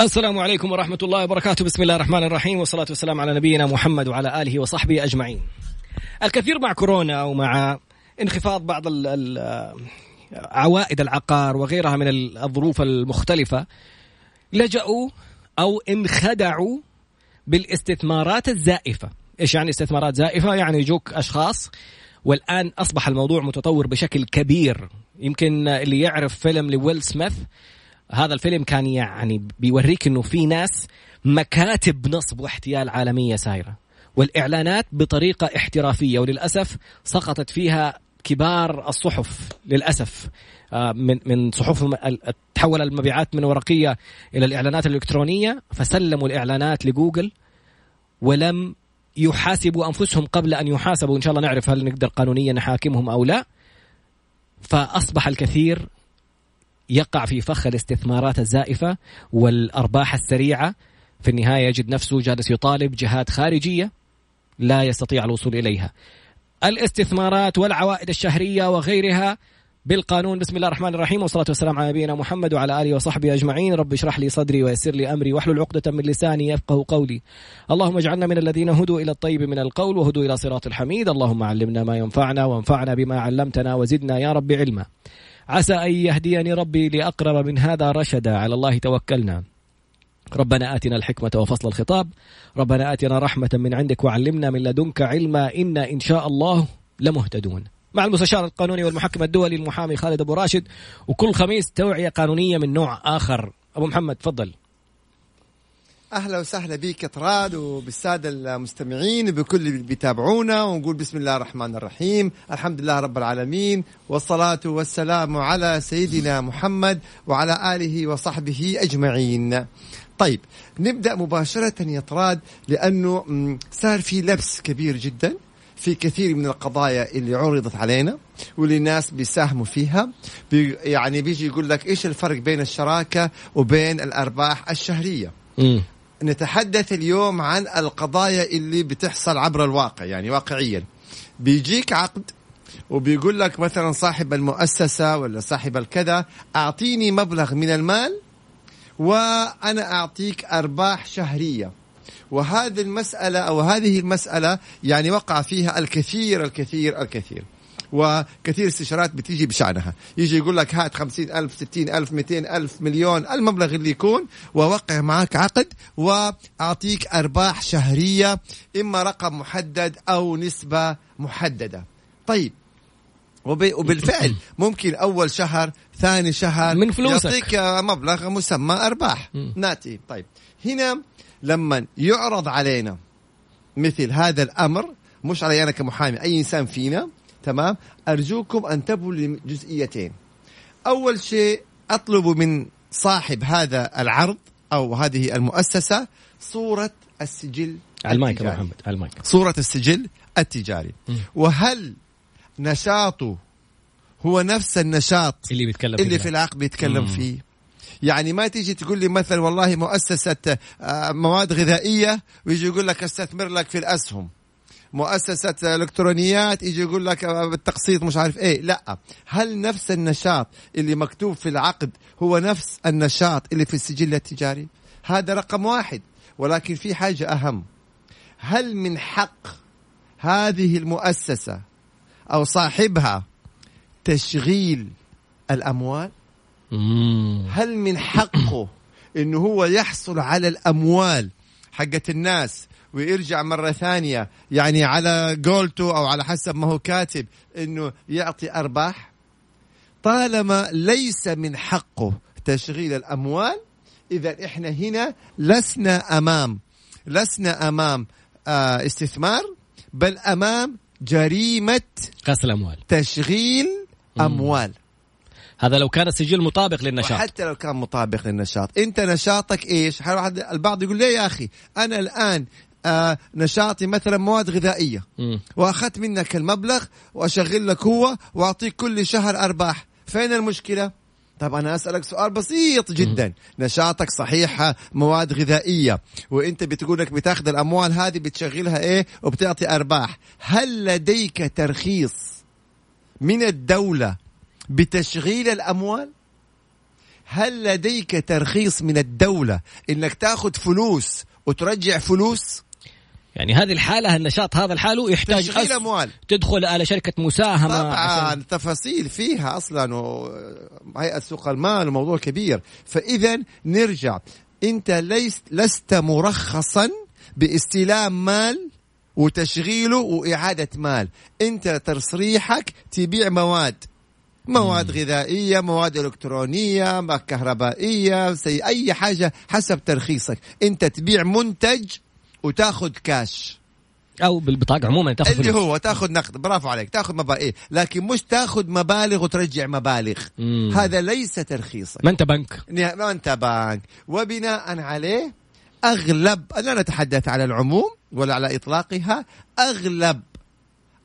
السلام عليكم ورحمة الله وبركاته. بسم الله الرحمن الرحيم والصلاة والسلام على نبينا محمد وعلى آله وصحبه أجمعين. الكثير مع كورونا ومع انخفاض بعض عوائد العقار وغيرها من الظروف المختلفة لجأوا أو انخدعوا بالاستثمارات الزائفة. إيش يعني استثمارات زائفة؟ يعني يجوك أشخاص والآن أصبح الموضوع متطور بشكل كبير. يمكن اللي يعرف فيلم لويل سميث هذا الفيلم كان يعني بيوريك إنه في ناس مكاتب نصب واحتيال عالمية سايرة. والإعلانات بطريقة احترافية وللأسف سقطت فيها كبار الصحف للأسف. آه، من من صحف تحول المبيعات من ورقية إلى الإعلانات الإلكترونية فسلموا الإعلانات لجوجل ولم يحاسبوا أنفسهم قبل أن يحاسبوا. إن شاء الله نعرف هل نقدر قانونيا نحاكمهم أو لا. فأصبح الكثير يقع في فخ الاستثمارات الزائفة والأرباح السريعة. في النهاية يجد نفسه جالس يطالب جهات خارجية لا يستطيع الوصول إليها. الاستثمارات والعوائد الشهرية وغيرها بالقانون. بسم الله الرحمن الرحيم والصلاة والسلام على نبينا محمد وعلى آله وصحبه أجمعين. رب اشرح لي صدري ويسر لي أمري واحلل عقدة من لساني يفقه قولي. اللهم اجعلنا من الذين هدوا إلى الطيب من القول وهدوا إلى صراط الحميد. اللهم علمنا ما ينفعنا وانفعنا بما علمتنا وزدنا يا رب علما. عسى أن يهديني ربي لأقرب من هذا رشدا. على الله توكلنا. ربنا آتنا الحكمة وفصل الخطاب. ربنا آتنا رحمة من عندك وعلمنا من لدنك علما. إنا إن شاء الله لمهتدون. مع المستشار القانوني والمحكم الدولي المحامي خالد أبو راشد. وكل خميس توعية قانونية من نوع آخر. أبو محمد تفضل. أهلا وسهلا بك طراد وبالسادة المستمعين بكل اللي بيتابعونا ونقول بسم الله الرحمن الرحيم. الحمد لله رب العالمين والصلاة والسلام على سيدنا محمد وعلى آله وصحبه أجمعين. طيب نبدأ مباشرة يا طراد لأنه صار في لبس كبير جدا في كثير من القضايا اللي عرضت علينا واللي الناس بيساهموا فيها. بي يعني بيجي يقول لك إيش الفرق بين الشراكة وبين الأرباح الشهرية؟ نتحدث اليوم عن القضايا اللي بتحصل عبر الواقع يعني واقعيا. بيجيك عقد وبيقول لك مثلا صاحب المؤسسة ولا صاحب الكذا أعطيني مبلغ من المال وأنا أعطيك أرباح شهرية. وهذه المسألة أو هذه المسألة يعني وقع فيها الكثير الكثير الكثير. وكثير استشارات بتيجي بشأنها. يجي يقول لك هات خمسين ألف ستين ألف مئتين ألف مليون المبلغ اللي يكون ووقع معك عقد وأعطيك أرباح شهرية إما رقم محدد أو نسبة محددة. طيب. وبالفعل ممكن أول شهر ثاني شهر من فلوسك. يعطيك مبلغ مسمى أرباح. ناتي. طيب. هنا لما يعرض علينا مثل هذا الأمر مش علي أنا كمحامي أي إنسان فينا تمام؟ أرجوكم أن تبوا لجزئيتين. أول شيء أطلب من صاحب هذا العرض أو هذه المؤسسة صورة السجل على المايك محمد على المايك. صورة السجل التجاري. م. وهل نشاطه هو نفس النشاط اللي بيتكلم اللي في العقد بيتكلم مم. فيه؟ يعني ما تيجي تقول لي مثلا والله مؤسسة آه، مواد غذائية ويجي يقول لك أستثمر لك في الأسهم. مؤسسة إلكترونيات يجي يقول لك بالتقسيط مش عارف إيه. لا. هل نفس النشاط اللي مكتوب في العقد هو نفس النشاط اللي في السجل التجاري؟ هذا رقم واحد. ولكن في حاجة أهم. هل من حق هذه المؤسسة أو صاحبها تشغيل الأموال؟ هل من حقه إنه هو يحصل على الأموال حقت الناس ويرجع مرة ثانية يعني على قولته أو على حسب ما هو كاتب أنه يعطي أرباح. طالما ليس من حقه تشغيل الأموال إذا إحنا هنا لسنا أمام لسنا أمام آه استثمار بل أمام جريمة غسل الأموال تشغيل أموال. هذا لو كان السجل مطابق للنشاط. حتى لو كان مطابق للنشاط. انت نشاطك إيش؟ البعض يقول ليه يا أخي؟ أنا الآن آه نشاطي مثلا مواد غذائية. وأخذت منك المبلغ وأشغل لك هو وأعطيك كل شهر أرباح. فين المشكلة؟ طب أنا أسألك سؤال بسيط جدا. نشاطك صحيح مواد غذائية. وأنت بتقول لك بتأخذ الأموال هذه بتشغلها إيه؟ وبتعطي أرباح. هل لديك ترخيص من الدولة بتشغيل الأموال؟ هل لديك ترخيص من الدولة إنك تأخذ فلوس وترجع فلوس؟ يعني هذه الحالة النشاط هذا الحالة يحتاج تشغيل أموال. تدخل على شركة مساهمة طبعا عشان... تفاصيل فيها أصلا وهيئة سوق المال وموضوع كبير. فاذا نرجع. أنت ليست لست مرخصا باستلام مال وتشغيله وإعادة مال. أنت تصريحك تبيع مواد. مواد غذائية مواد إلكترونية كهربائية أي حاجة حسب ترخيصك. أنت تبيع منتج وتاخذ كاش أو بالبطاقة عموما تاخذ اللي فلوس. هو تاخذ نقد. برافو عليك. تاخذ مبالغ إيه؟ لكن مش تاخذ مبالغ وترجع مبالغ. مم. هذا ليس ترخيصك. ما أنت بنك. ما أنت بنك. وبناء عليه أغلب لا نتحدث على العموم ولا على إطلاقها أغلب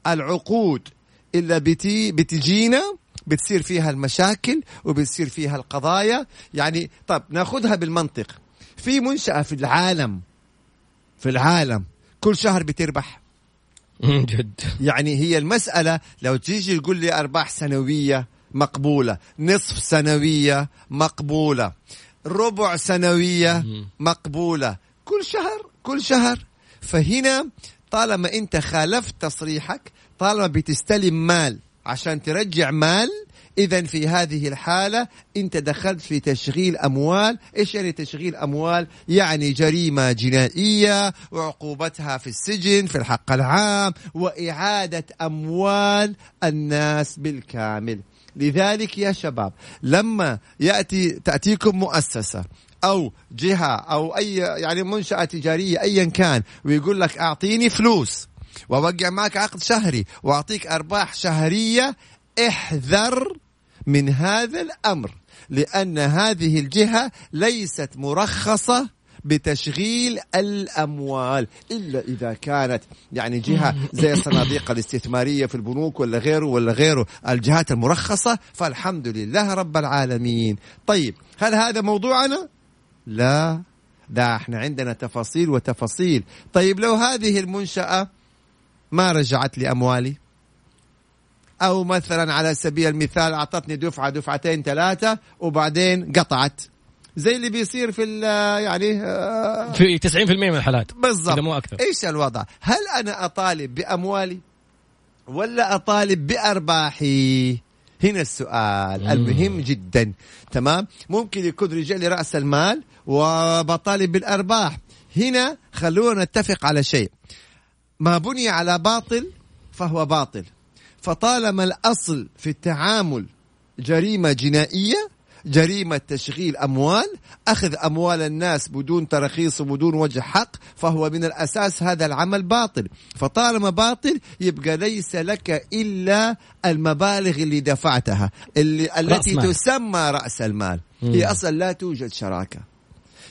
العقود اللي بتي بتجينا بتصير فيها المشاكل وبتصير فيها القضايا. يعني طب ناخذها بالمنطق. في منشأة في العالم في العالم كل شهر بتربح. جد. يعني هي المسألة لو تيجي تقول لي أرباح سنوية مقبولة نصف سنوية مقبولة ربع سنوية مقبولة كل شهر كل شهر. فهنا طالما أنت خالفت تصريحك طالما بتستلم مال عشان ترجع مال. اذا في هذه الحالة انت دخلت في تشغيل أموال. إيش يعني تشغيل أموال؟ يعني جريمة جنائية وعقوبتها في السجن في الحق العام وإعادة أموال الناس بالكامل. لذلك يا شباب لما يأتي تأتيكم مؤسسة أو جهة أو أي يعني منشأة تجارية ايا كان ويقول لك أعطيني فلوس وأوقع معك عقد شهري وأعطيك أرباح شهرية احذر من هذا الأمر لأن هذه الجهة ليست مرخصة بتشغيل الأموال إلا إذا كانت يعني جهة زي الصناديق الاستثمارية في البنوك ولا غيره ولا غيره الجهات المرخصة فالحمد لله رب العالمين. طيب هل هذا موضوعنا؟ لا ده إحنا عندنا تفاصيل وتفاصيل. طيب لو هذه المنشأة ما رجعت لي أموالي. أو مثلا على سبيل المثال أعطتني دفعة دفعتين ثلاثة وبعدين قطعت. زي اللي بيصير في يعني آه، في 90% من الحالات. بالضبط. مو أكثر. إيش الوضع؟ هل أنا أطالب بأموالي ولا أطالب بأرباحي؟ هنا السؤال مم. المهم جدا. تمام؟ ممكن يكون رجال رأس المال وبطالب بالأرباح. هنا خلونا نتفق على شيء. ما بني على باطل فهو باطل فطالما الأصل في التعامل جريمة جنائية جريمة تشغيل أموال أخذ أموال الناس بدون ترخيص وبدون وجه حق فهو من الأساس هذا العمل باطل فطالما باطل يبقى ليس لك إلا المبالغ اللي دفعتها اللي التي. تسمى رأس المال. هي أصلا لا توجد شراكة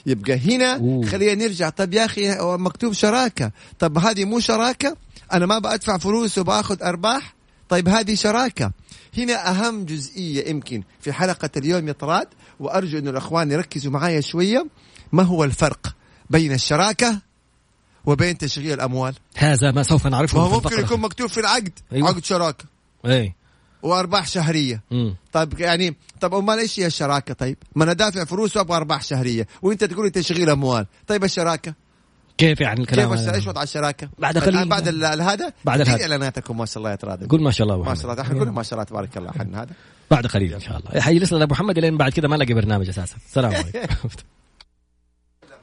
يبقى هنا خلينا نرجع. طب يا أخي مكتوب شراكة. طب هذه مو شراكة؟ أنا ما بدفع فلوس وباخذ أرباح؟ طيب هذه شراكة. هنا أهم جزئية يمكن في حلقة اليوم يا طراد وأرجو أن الأخوان يركزوا معايا شوية. ما هو الفرق بين الشراكة وبين تشغيل الأموال؟ هذا ما سوف نعرفه ما ممكن يكون مكتوب في العقد. أيوة. عقد شراكة. أي وأرباح شهرية. مم. طيب يعني طب امال إيش هي الشراكة طيب. ما أنا دافع فلوس وأبغى أرباح شهرية. وأنت تقول لي تشغيل أموال. طيب الشراكة؟ كيف يعني الكلام كيف إيش وضع الشراكة؟ بعد قليل بعد هذا؟ بعد الهذا. إعلاناتكم ما شاء الله يا تراد قول ما شاء الله ما شاء الله. إحنا نقول ما شاء الله تبارك الله حن هذا. بعد قليل إن شاء الله. حيجلس لنا أبو محمد لين بعد كذا ما لقى برنامج أساسا. السلام عليكم.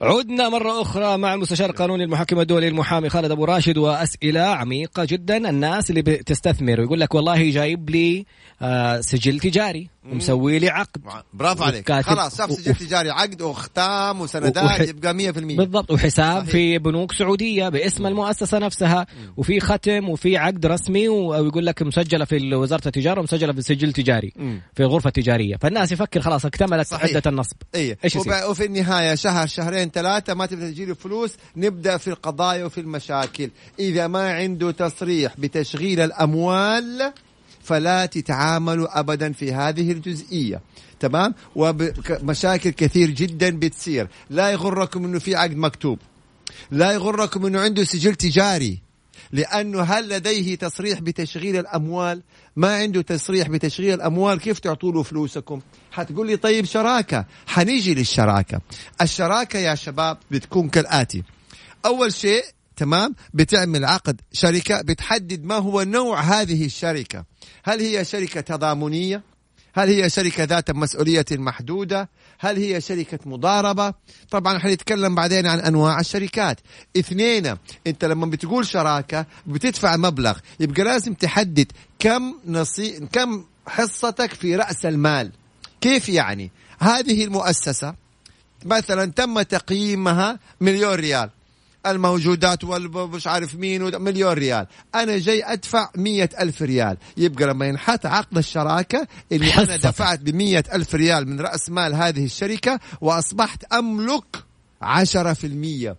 عدنا مرة أخرى مع المستشار القانوني المحكم الدولي المحامي خالد أبو راشد وأسئلة عميقة جدا. الناس اللي بتستثمر ويقول لك والله جايب لي آه سجل تجاري. ومسوي لي عقد. برافو عليك. خلاص شاف سجل تجاري عقد وختام وسندات وح... يبقى 100% بالضبط. وحساب صحيح. في بنوك سعودية باسم المؤسسة نفسها. مم. وفي ختم وفي عقد رسمي ويقول لك مسجلة في وزارة التجارة ومسجلة في السجل التجاري مم. في الغرفه التجاريه فالناس يفكر خلاص اكتملت صحيح. عدة النصب. إيه. إيش وب... وفي النهاية شهر شهرين ثلاثة ما تبدا تجي فلوس نبدأ في القضايا وفي المشاكل. إذا ما عنده تصريح بتشغيل الأموال فلا تتعاملوا ابدا في هذه الجزئية. تمام؟ ومشاكل كثير جدا بتصير. لا يغركم إنه في عقد مكتوب. لا يغركم إنه عنده سجل تجاري. لأنه هل لديه تصريح بتشغيل الأموال؟ ما عنده تصريح بتشغيل الأموال كيف تعطوا له فلوسكم؟ حتقول لي طيب شراكة. حنيجي للشراكة. الشراكة يا شباب بتكون كالآتي. أول شيء تمام؟ بتعمل عقد شركة بتحدد ما هو نوع هذه الشركة. هل هي شركة تضامنية؟ هل هي شركة ذات مسؤولية محدودة؟ هل هي شركة مضاربة؟ طبعا حنتكلم بعدين عن أنواع الشركات. اثنين أنت لما بتقول شراكة بتدفع مبلغ. يبقى لازم تحدد كم نصي... كم حصتك في رأس المال. كيف يعني؟ هذه المؤسسة مثلا تم تقييمها مليون ريال. الموجودات والمش عارف مين مليون ريال. أنا جاي أدفع مية ألف ريال. يبقى لما ينحط عقد الشراكة اللي أنا دفعت بمية ألف ريال من رأس مال هذه الشركة وأصبحت أملك عشرة في المية.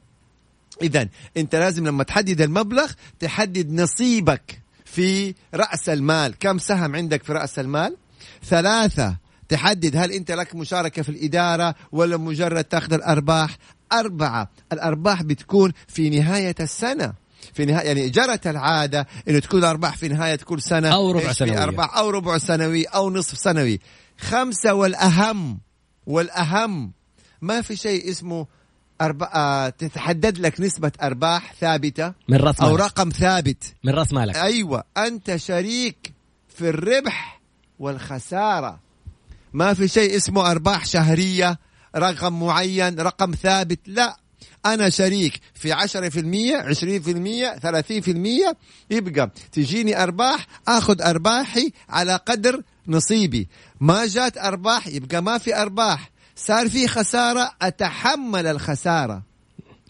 إذا أنت لازم لما تحدد المبلغ تحدد نصيبك في رأس المال. كم سهم عندك في رأس المال؟ ثلاثة. تحدد هل أنت لك مشاركة في الإدارة ولا مجرد تأخذ الأرباح أربعة الأرباح بتكون في نهاية السنة. في نهاية يعني جرت العادة إنه تكون الأرباح في نهاية كل سنة. أو ربع سنوي أرباح؟ أو ربع سنوي أو نصف سنوي. خمسة والأهم والأهم. ما في شيء اسمه أربعة آه، تتحدد لك نسبة أرباح ثابتة من رأس مالك. أو رقم ثابت. من رأس مالك. أيوة. أنت شريك في الربح والخسارة. ما في شيء اسمه أرباح شهرية رقم معين رقم ثابت. لا أنا شريك في عشرة في المية عشرين في المية ثلاثين في المية. يبقى تجيني أرباح أخذ أرباحي على قدر نصيبي. ما جات أرباح يبقى ما في أرباح. صار في خسارة أتحمل الخسارة.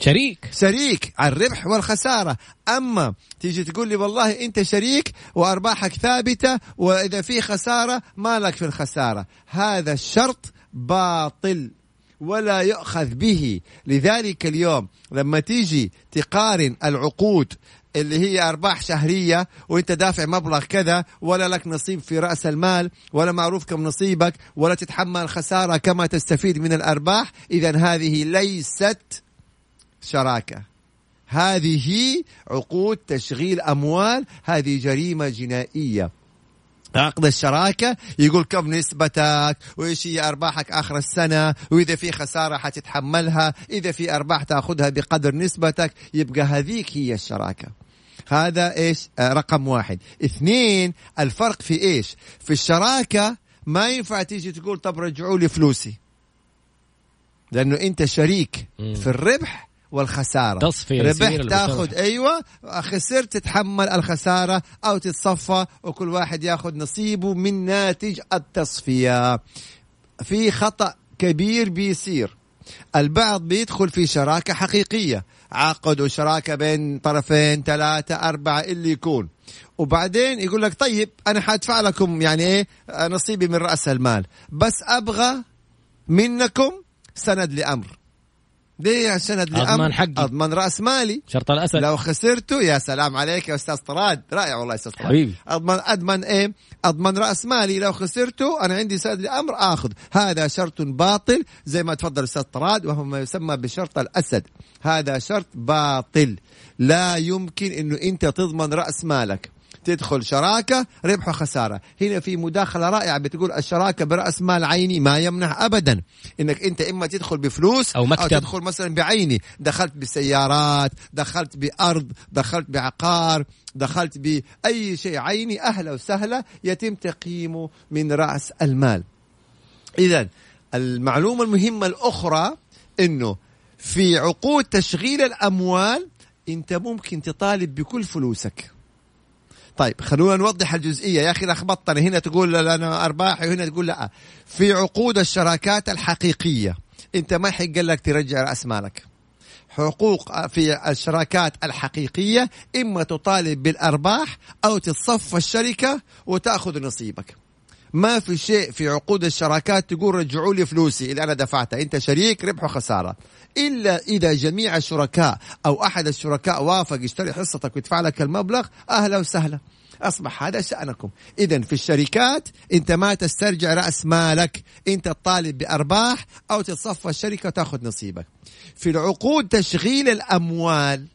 شريك. شريك على الربح والخسارة. أما تيجي تقول لي والله أنت شريك وأرباحك ثابتة وإذا في خسارة ما لك في الخسارة. هذا الشرط باطل. ولا يؤخذ به. لذلك اليوم لما تيجي تقارن العقود اللي هي أرباح شهرية وأنت دافع مبلغ كذا ولا لك نصيب في رأس المال ولا معروف كم نصيبك ولا تتحمل خسارة كما تستفيد من الأرباح اذا هذه ليست شراكة. هذه عقود تشغيل أموال هذه جريمة جنائية. عقد الشراكة يقول كم نسبتك؟ وإيش هي أرباحك آخر السنة؟ وإذا في خسارة حتتحملها إذا في أرباح تأخذها بقدر نسبتك يبقى هذيك هي الشراكة. هذا إيش؟ آه رقم واحد. اثنين الفرق في إيش؟ في الشراكة ما ينفع تيجي تقول طب رجعوا لي فلوسي. لأنه أنت شريك في الربح والخسارة. تصفية ربحت تاخذ أيوه خسرت تتحمل الخسارة أو تتصفى وكل واحد ياخذ نصيبه من ناتج التصفية. في خطأ كبير بيصير. البعض بيدخل في شراكة حقيقية. عقدوا شراكه بين طرفين ثلاثة أربعة اللي يكون. وبعدين يقول لك طيب أنا حادفع لكم يعني إيه؟ نصيبي من رأس المال. بس أبغى منكم سند لأمر. ليه عشان أضمن حقي. أضمن رأس مالي. شرط الأسد. لو خسرته يا سلام عليك يا أستاذ طراد. رائع والله يا أستاذ طراد. حبيبي. اضمن أضمن إيه؟ أضمن رأس مالي. لو خسرته أنا عندي سند لأمر اخذ هذا شرط باطل زي ما تفضل أستاذ طراد وهو ما يسمى بشرط الأسد. هذا شرط باطل. لا يمكن إنه أنت تضمن رأس مالك. تدخل شراكة ربح وخساره هنا في مداخلة رائعة بتقول الشراكة برأس مال عيني ما يمنع ابدا. إنك أنت إما تدخل بفلوس أو مكتب. أو تدخل مثلا بعيني. دخلت بسيارات دخلت بأرض دخلت بعقار دخلت بأي شيء. عيني أهلا وسهلا يتم تقييمه من رأس المال. اذا المعلومة المهمة الأخرى إنه في عقود تشغيل الأموال أنت ممكن تطالب بكل فلوسك. طيب خلونا نوضح الجزئية. يا أخي لخبطتني هنا تقول أنا أرباحي وهنا تقول لا. في عقود الشراكات الحقيقية. أنت ما يحق لك ترجع رأس مالك. حقوق في الشراكات الحقيقية إما تطالب بالأرباح أو تتصفى الشركة وتأخذ نصيبك. ما في شيء في عقود الشراكات تقول رجعوا لي فلوسي. اللي أنا دفعتها. أنت شريك ربح وخسارة. إلا إذا جميع الشركاء أو أحد الشركاء وافق يشتري حصتك ويدفع لك المبلغ أهلا وسهلا. أصبح هذا شأنكم. اذا في الشركات أنت ما تسترجع رأس مالك. أنت تطالب بأرباح أو تتصفى الشركة وتأخذ نصيبك. في العقود تشغيل الأموال.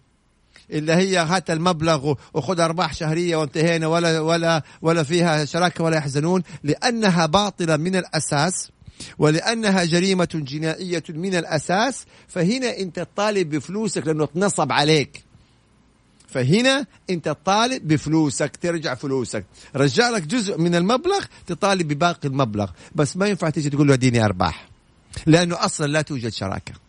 اللي هي هات المبلغ وخذ أرباح شهرية وانتهينا ولا ولا ولا فيها شراكة ولا يحزنون لأنها باطلة من الأساس ولأنها جريمة جنائية من الأساس فهنا أنت تطالب بفلوسك لأنه اتنصب عليك. فهنا أنت تطالب بفلوسك ترجع فلوسك. رجع لك جزء من المبلغ تطالب بباقي المبلغ. بس ما ينفع تيجي تقول له اديني أرباح لأنه أصلا لا توجد شراكة.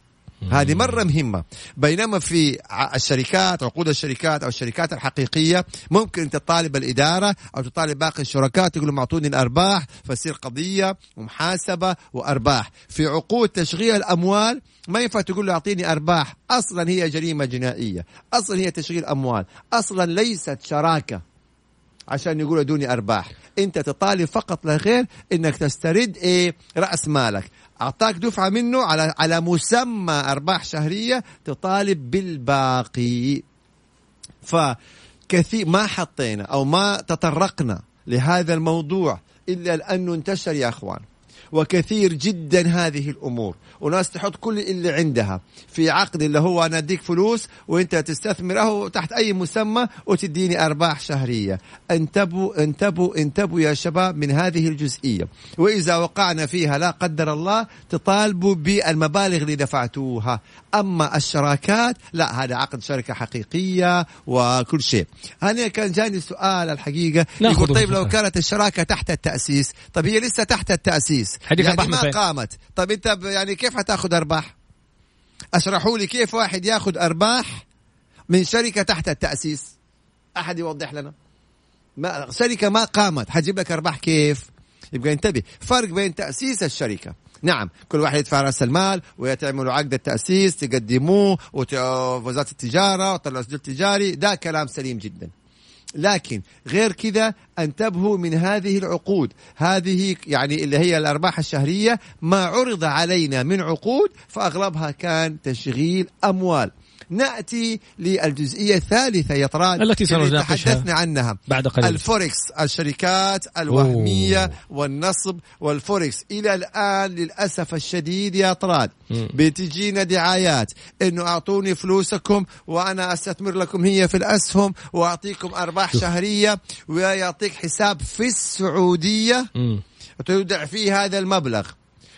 هذه مرة مهمة. بينما في الشركات عقود الشركات أو الشركات الحقيقية ممكن تطالب الإدارة أو تطالب باقي الشركاء تقول لهم أعطوني الأرباح فتصير قضية ومحاسبة وأرباح. في عقود تشغيل الأموال ما ينفع تقول له أعطيني أرباح. أصلا هي جريمة جنائية. أصلا هي تشغيل أموال. أصلا ليست شراكة. عشان يقولوا دوني أرباح. أنت تطالب فقط لا غير إنك تسترد إيه؟ رأس مالك. أعطاك دفعة منه على على مسمى أرباح شهرية تطالب بالباقي. فكثير ما حطينا أو ما تطرقنا لهذا الموضوع إلا لأنه انتشر يا أخوان. وكثير جدا هذه الأمور. وناس تحط كل اللي عندها في عقد اللي هو أنا أديك فلوس وأنت تستثمره تحت أي مسمى وتديني أرباح شهرية. انتبهوا انتبهوا انتبهوا يا شباب من هذه الجزئية. وإذا وقعنا فيها لا قدر الله تطالبوا بالمبالغ اللي دفعتوها. أما الشراكات لا هذا عقد شركة حقيقية وكل شيء. أنا كان جاني سؤال الحقيقة. يقول طيب لو كانت الشراكة تحت التأسيس؟ طيب هي لسه تحت التأسيس. حديث يعني ما قامت. طيب أنت يعني كيف حتأخذ أرباح؟ أشرحوا لي كيف واحد يأخذ أرباح من شركة تحت التأسيس؟ أحد يوضح لنا؟ ما شركة ما قامت. حتجيب لك أرباح كيف؟ يبقى انتبه. فرق بين تأسيس الشركة. نعم كل واحد يدفع رأس المال ويتعملوا عقد التأسيس تقدموه وزارة التجارة وطلعوا سجل تجاري. ده كلام سليم جدا. لكن غير كذا انتبهوا من هذه العقود. هذه يعني اللي هي الأرباح الشهرية ما عرض علينا من عقود فأغلبها كان تشغيل أموال. نأتي للجزئية الثالثة يا طراد التي تحدثنا عنها. بعد قليل. الفوركس الشركات الوهمية أوه. والنصب والفوركس. إلى الآن للأسف الشديد يا طراد بتجينا دعايات إنه أعطوني فلوسكم وأنا أستثمر لكم هي في الأسهم وأعطيكم أرباح شهرية ويعطيك حساب في السعودية تودع فيه هذا المبلغ.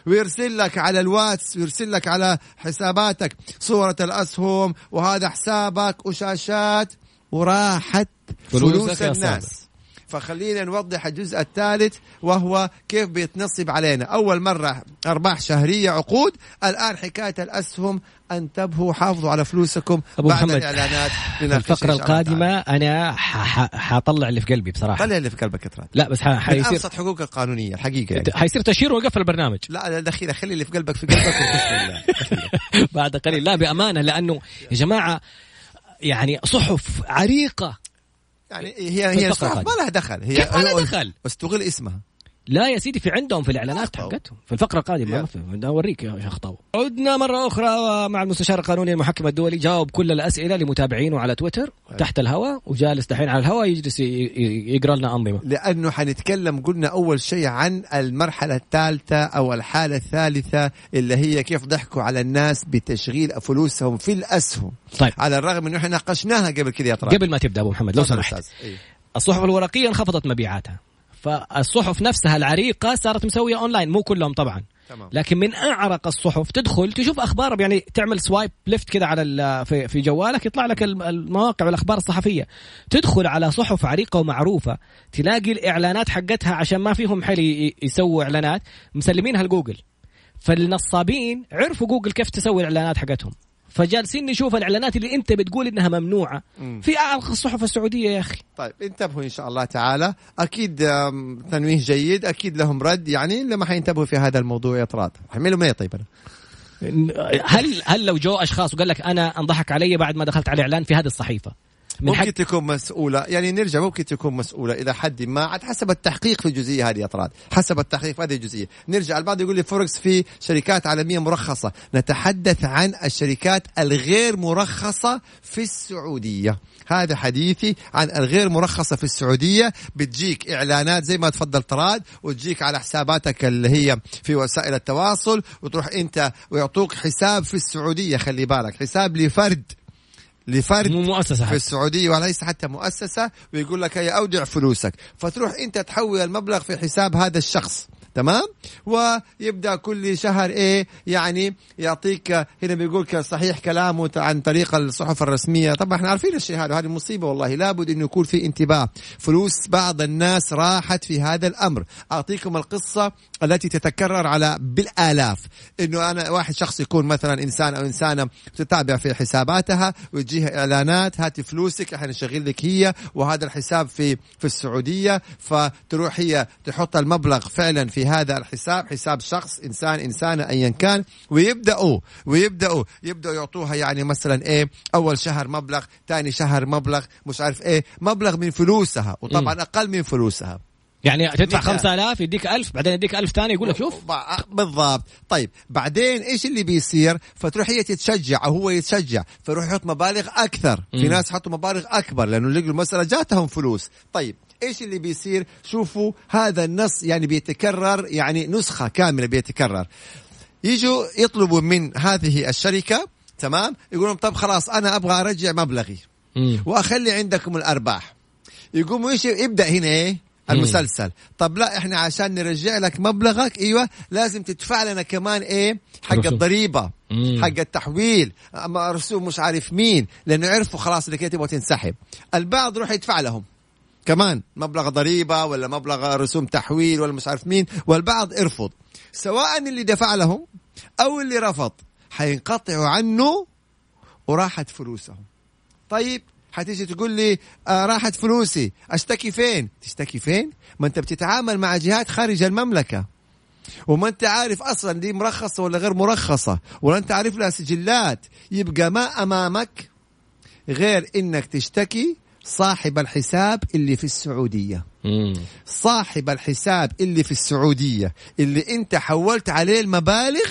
ويرسل لك على الواتس ويرسل لك على حساباتك. صورة الأسهم وهذا حسابك وشاشات وراحت فلوس الناس. فخلينا نوضح الجزء الثالث وهو كيف بيتنصب علينا. أول مرة أرباح شهرية عقود الآن حكاية الأسهم انتبهوا حافظوا على فلوسكم أبو بعد محمد الإعلانات الفقرة القادمة أنا حطلع اللي في قلبي بصراحة. طلع اللي في قلبك يا لا بس حيصير من أبسط حقوق القانونية الحقيقة يعني. حيصير تشير وقفل البرنامج. لا الأخيرة خلي اللي في قلبك في قلبك بعد قليل. لا بأمانة لأنه يا جماعة يعني صحف عريقة. يعني هي هي ما لها دخل. هي ما لها دخل؟ بس تغل اسمها. لا يا سيدي في عندهم في الإعلانات حقتهم. في الفقرة القادمة ما في أوريك يا شيخ طاو عدنا مرة أخرى مع المستشار القانوني المحكم الدولي جاوب كل الأسئلة لمتابعينه على تويتر تحت الهواء وجالس دحين على الهواء يجلس يقرأ لنا أنظمة. لأنه حنتكلم قلنا أول شيء عن المرحلة الثالثة أو الحالة الثالثة اللي هي كيف ضحكوا على الناس بتشغيل فلوسهم في الأسهم. طيب. على الرغم من إنه إحنا ناقشناها قبل كذا يا قبل ما تبدأ أبو محمد لو سمحت. إيه؟ الصحف الورقية انخفضت مبيعاتها. فالصحف نفسها العريقة صارت مسوية اونلاين مو كلهم طبعا. تمام. لكن من أعرق الصحف تدخل تشوف أخبار يعني تعمل swipe left كذا على في, في جوالك يطلع لك المواقع والأخبار الصحفية. تدخل على صحف عريقة ومعروفة تلاقي الإعلانات حقتها عشان ما فيهم حل يسووا إعلانات مسلمينها لجوجل. فالنصابين عرفوا جوجل كيف تسوي الإعلانات حقتهم. فجالسين نشوف الإعلانات اللي أنت بتقول إنها ممنوعة. مم. في اعرق الصحف السعودية يا أخي. طيب انتبهوا إن شاء الله تعالى. أكيد تنويه جيد أكيد لهم رد. يعني لما حينتبهوا في هذا الموضوع يا طراد. حملهم إيه طيب أنا. هل هل لو جو أشخاص وقال لك أنا أنضحك علي بعد ما دخلت على اعلان في هذه الصحيفة؟ ممكن حق... تكون مسؤولة. يعني نرجع ممكن تكون مسؤولة إلى حد ما عاد حسب التحقيق في الجزئية هذه يا طراد. حسب التحقيق في هذه الجزئية. نرجع البعض يقول لي فوركس في شركات عالمية مرخصة. نتحدث عن الشركات الغير مرخصة في السعودية. هذا حديثي عن الغير مرخصة في السعودية. بتجيك إعلانات زي ما تفضل طراد وتجيك على حساباتك اللي هي في وسائل التواصل وتروح أنت ويعطوك حساب في السعودية. خلي بالك حساب لفرد. لفرد مو مؤسسة في حتى. السعودية وليس حتى مؤسسة ويقول لك هي أودع فلوسك فتروح أنت تحول المبلغ في حساب هذا الشخص تمام؟ ويبدأ كل شهر إيه؟ يعني يعطيك هنا بيقول صحيح كلامه عن طريق الصحف الرسمية. طبعا إحنا عارفين الشيء هذا هذه؟ مصيبة والله. لابد انه يكون في انتباه. فلوس بعض الناس راحت في هذا الأمر. أعطيكم القصة التي تتكرر على بالآلاف. إنه أنا واحد شخص يكون مثلا إنسان أو إنسانة تتابع في حساباتها وتجيها اعلانات هاتي فلوسك إحنا نشغل لك هي وهذا الحساب في في السعودية. فتروح هي تحط المبلغ فعلا في هذا الحساب حساب شخص إنسان إنسانة ايا كان ويبدأوا ويبدأوا يبدأوا يعطوها يعني مثلا إيه أول شهر مبلغ ثاني شهر مبلغ مش عارف إيه مبلغ من فلوسها وطبعا أقل من فلوسها. يعني تدفع مثال. 5000 يديك 1000 بعدين يديك 1000 ثاني يقول لك شوف. بالضبط. طيب بعدين إيش اللي بيصير؟ فتروح هي تتشجع أو هو يتشجع فيروح يحط مبالغ أكثر. في. ناس حطوا مبالغ أكبر لأنه لقوا المساله جاتهم فلوس. طيب إيش اللي بيصير؟ شوفوا هذا النص يعني بيتكرر يعني نسخة كاملة بيتكرر. يجوا يطلبوا من هذه الشركة تمام؟ يقولون طب خلاص أنا أبغى أرجع مبلغي مم. وأخلي عندكم الأرباح. يقوموا إيش؟ يبدأ هنا إيه؟ المسلسل. طب لا إحنا عشان نرجع لك مبلغك إيوه لازم تدفع لنا كمان إيه؟ حق. الضريبة. حق التحويل رسوم مش عارف مين لأنه عرفوا خلاص إنك تبغى تنسحب. البعض يروح يدفع لهم. كمان مبلغ ضريبة ولا مبلغ رسوم تحويل ولا مش عارف مين والبعض ارفض. سواء اللي دفع لهم أو اللي رفض حينقطعوا عنه وراحت فلوسهم. طيب حتيجي تقول لي آه راحت فلوسي. أشتكي فين؟ تشتكي فين؟ ما أنت بتتعامل مع جهات خارج المملكة. وما أنت عارف أصلا دي مرخصة ولا غير مرخصة. ولا أنت عارف لها سجلات. يبقى ما أمامك غير إنك تشتكي صاحب الحساب اللي في السعودية. مم. صاحب الحساب اللي في السعودية. اللي انت حولت عليه المبالغ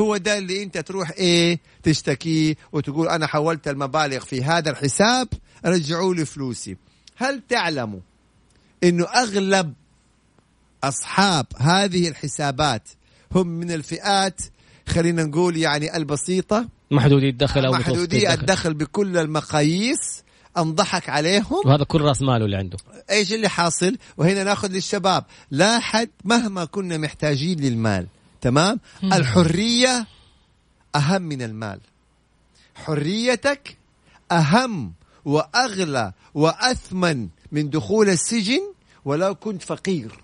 هو ده اللي انت تروح إيه تشتكيه وتقول أنا حولت المبالغ في هذا الحساب رجعوا لي فلوسي. هل تعلموا انه اغلب اصحاب هذه الحسابات هم من الفئات خلينا نقول يعني البسيطة؟ محدودي الدخل أو محدودي الدخل بكل المقاييس انضحك عليهم. وهذا كل رأس ماله اللي عنده. إيش اللي حاصل؟ وهنا نأخذ للشباب. لا حد مهما كنا محتاجين للمال تمام؟ مم. الحرية أهم من المال. حريتك أهم وأغلى وأثمن من دخول السجن ولو كنت فقير.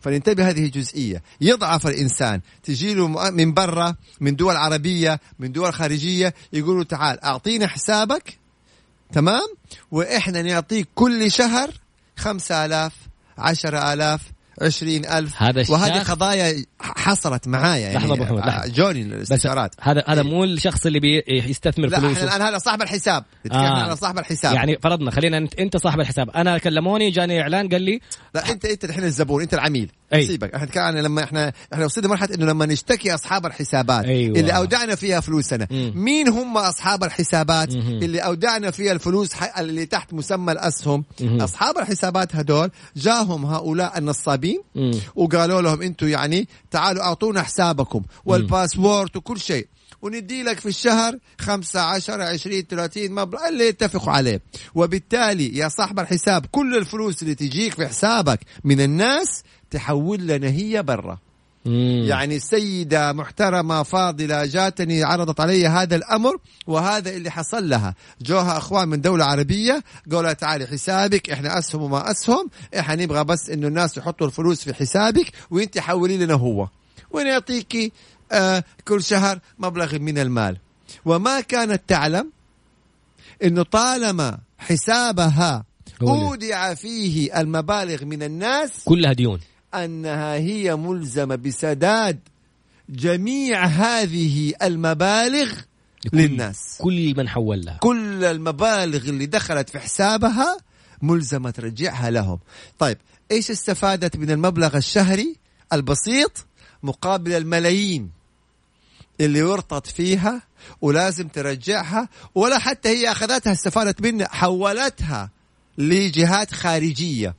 فننتبه هذه جزئية يضعف الإنسان. تجيله من برا من دول عربية من دول خارجية يقولوا تعال أعطينا حسابك تمام؟ وإحنا نعطيك كل شهر خمسة آلاف عشرة آلاف عشرين ألف هذا وهذه قضايا حصلت معايا يعني لحظة أبو محمد، آه، لحظة. جوني بس الاستشارات هذا هذا إيه. مو الشخص اللي بيستثمر لا فلوسه إحنا الآن هذا صاحب الحساب نتكلم آه. على صاحب الحساب يعني فرضنا خلينا انت, أنت صاحب الحساب أنا كلموني جاني إعلان قال لي لا انت أنت الحين الزبون أنت العميل أي. سيبك إحنا عن لما إحنا إحنا وصلنا مرحله إنه لما نشتكي أصحاب الحسابات أيوة. اللي أودعنا فيها فلوسنا مم. مين هم أصحاب الحسابات مهم. اللي أودعنا فيها الفلوس ح- اللي تحت مسمى الأسهم مهم. أصحاب الحسابات هدول جاهم هؤلاء النصابين مم. وقالوا لهم أنتم يعني تعالوا اعطونا حسابكم والباسبورت وكل شيء. وندي لك في الشهر خمسة عشر عشرين ثلاثين مبلغ اللي يتفقوا عليه. وبالتالي يا صاحب الحساب كل الفلوس اللي تجيك في حسابك من الناس تحول لنا هي برا. مم. يعني سيدة محترمة فاضلة جاتني عرضت علي هذا الأمر وهذا اللي حصل لها جوها أخوان من دولة عربية قالوا تعالي حسابك إحنا أسهم وما أسهم إحنا نبغى بس إنه الناس يحطوا الفلوس في حسابك وإنت حولي لنا هو ونعطيكي آه كل شهر مبلغ من المال وما كانت تعلم إنه طالما حسابها. أودع فيه المبالغ من الناس كلها ديون أنها هي ملزمة بسداد جميع هذه المبالغ لكل- للناس. كل من حول لها كل المبالغ اللي دخلت في حسابها ملزمة ترجعها لهم. طيب إيش استفادت من المبلغ الشهري البسيط مقابل الملايين اللي ورطت فيها ولازم ترجعها ولا حتى هي أخذتها استفادت منها حولتها لجهات خارجية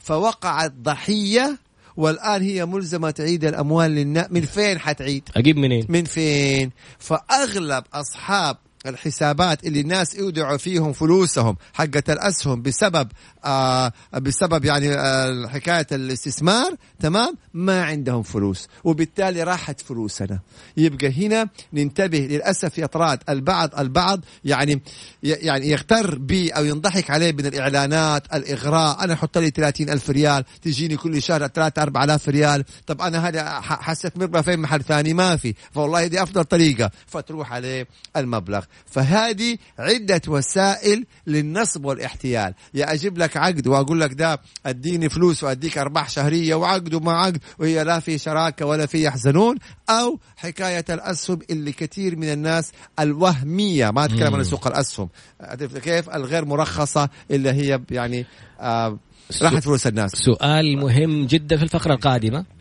فوقعت ضحية والآن هي ملزمة تعيد الأموال للناس من فين حتعيد؟ أجيب منين؟ من فين؟ فأغلب أصحاب الحسابات اللي الناس يودعوا فيهم فلوسهم حقة الأسهم بسبب آه بسبب يعني آه حكاية الاستثمار تمام؟ ما عندهم فلوس وبالتالي راحت فلوسنا. يبقى هنا ننتبه للأسف يا طراد البعض البعض يعني يعني يغتر بي أو ينضحك عليه من الإعلانات الإغراء. أنا أحط لي 30 ألف ريال تجيني كل شهر 3 4000 ريال. طب أنا هذا حستثمر في محل ثاني ما في. فوالله دي أفضل طريقة. فتروح عليه المبلغ. فهذه عدة وسائل للنصب والاحتيال. يا أجيب لك عقد وأقول لك ده أديني فلوس وأديك أرباح شهرية وعقد وما عقد وهي لا في شراكة ولا في يحزنون أو حكاية الأسهم اللي كثير من الناس الوهمية ما أتكلم عن سوق الأسهم. كيف؟ الغير مرخصة اللي هي يعني آه راحت فلوس الناس. سؤال مهم جدا في الفقرة القادمة.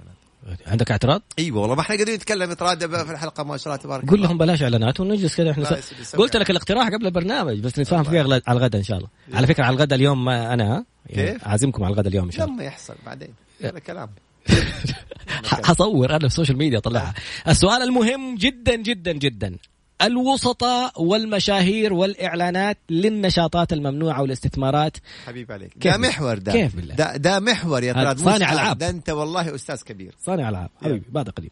عندك اعتراض؟ أيوه والله ما إحنا قاعدين نتكلم نترادى في الحلقة ما شاء الله تبارك قول لهم بلاش إعلانات ونجلس كذا إحنا قلت لك الاقتراح قبل البرنامج بس نتفاهم فيه على الغداء إن شاء الله. على فكرة على الغداء اليوم ما أنا يعني كيف؟ عازمكم على الغداء اليوم إن شاء الله. لما يحصل بعدين. هذا كلام. حصور أنا في ال social media أطلعها. السؤال المهم جدا جدا جدا. الوسطاء والمشاهير والإعلانات للنشاطات الممنوعة والاستثمارات. حبيب عليك. ده محور ده. كيف بالله؟ ده, ده محور يا ترى صانع ألعاب. ده أنت والله أستاذ كبير. صانع ألعاب. حبيبي بعد قليل.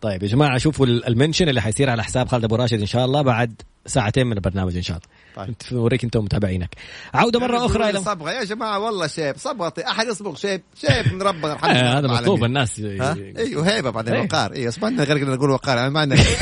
طيب يا جماعة شوفوا ال mention اللي حيصير على حساب خالد أبو راشد إن شاء الله بعد ساعتين من البرنامج إن شاء الله. طيب. نوريك انت ومتابعينك عودة مرة أخرى إلى صبغة. يا جماعة والله شيب صبغة أحد يصبغ شيب؟ شيب من ربنا الحمد لله هذا مطلوب الناس إيوه هيبة بعدين إيه. وقار. أيوه اسمعنا غير نقول وقار يعني ما عندنا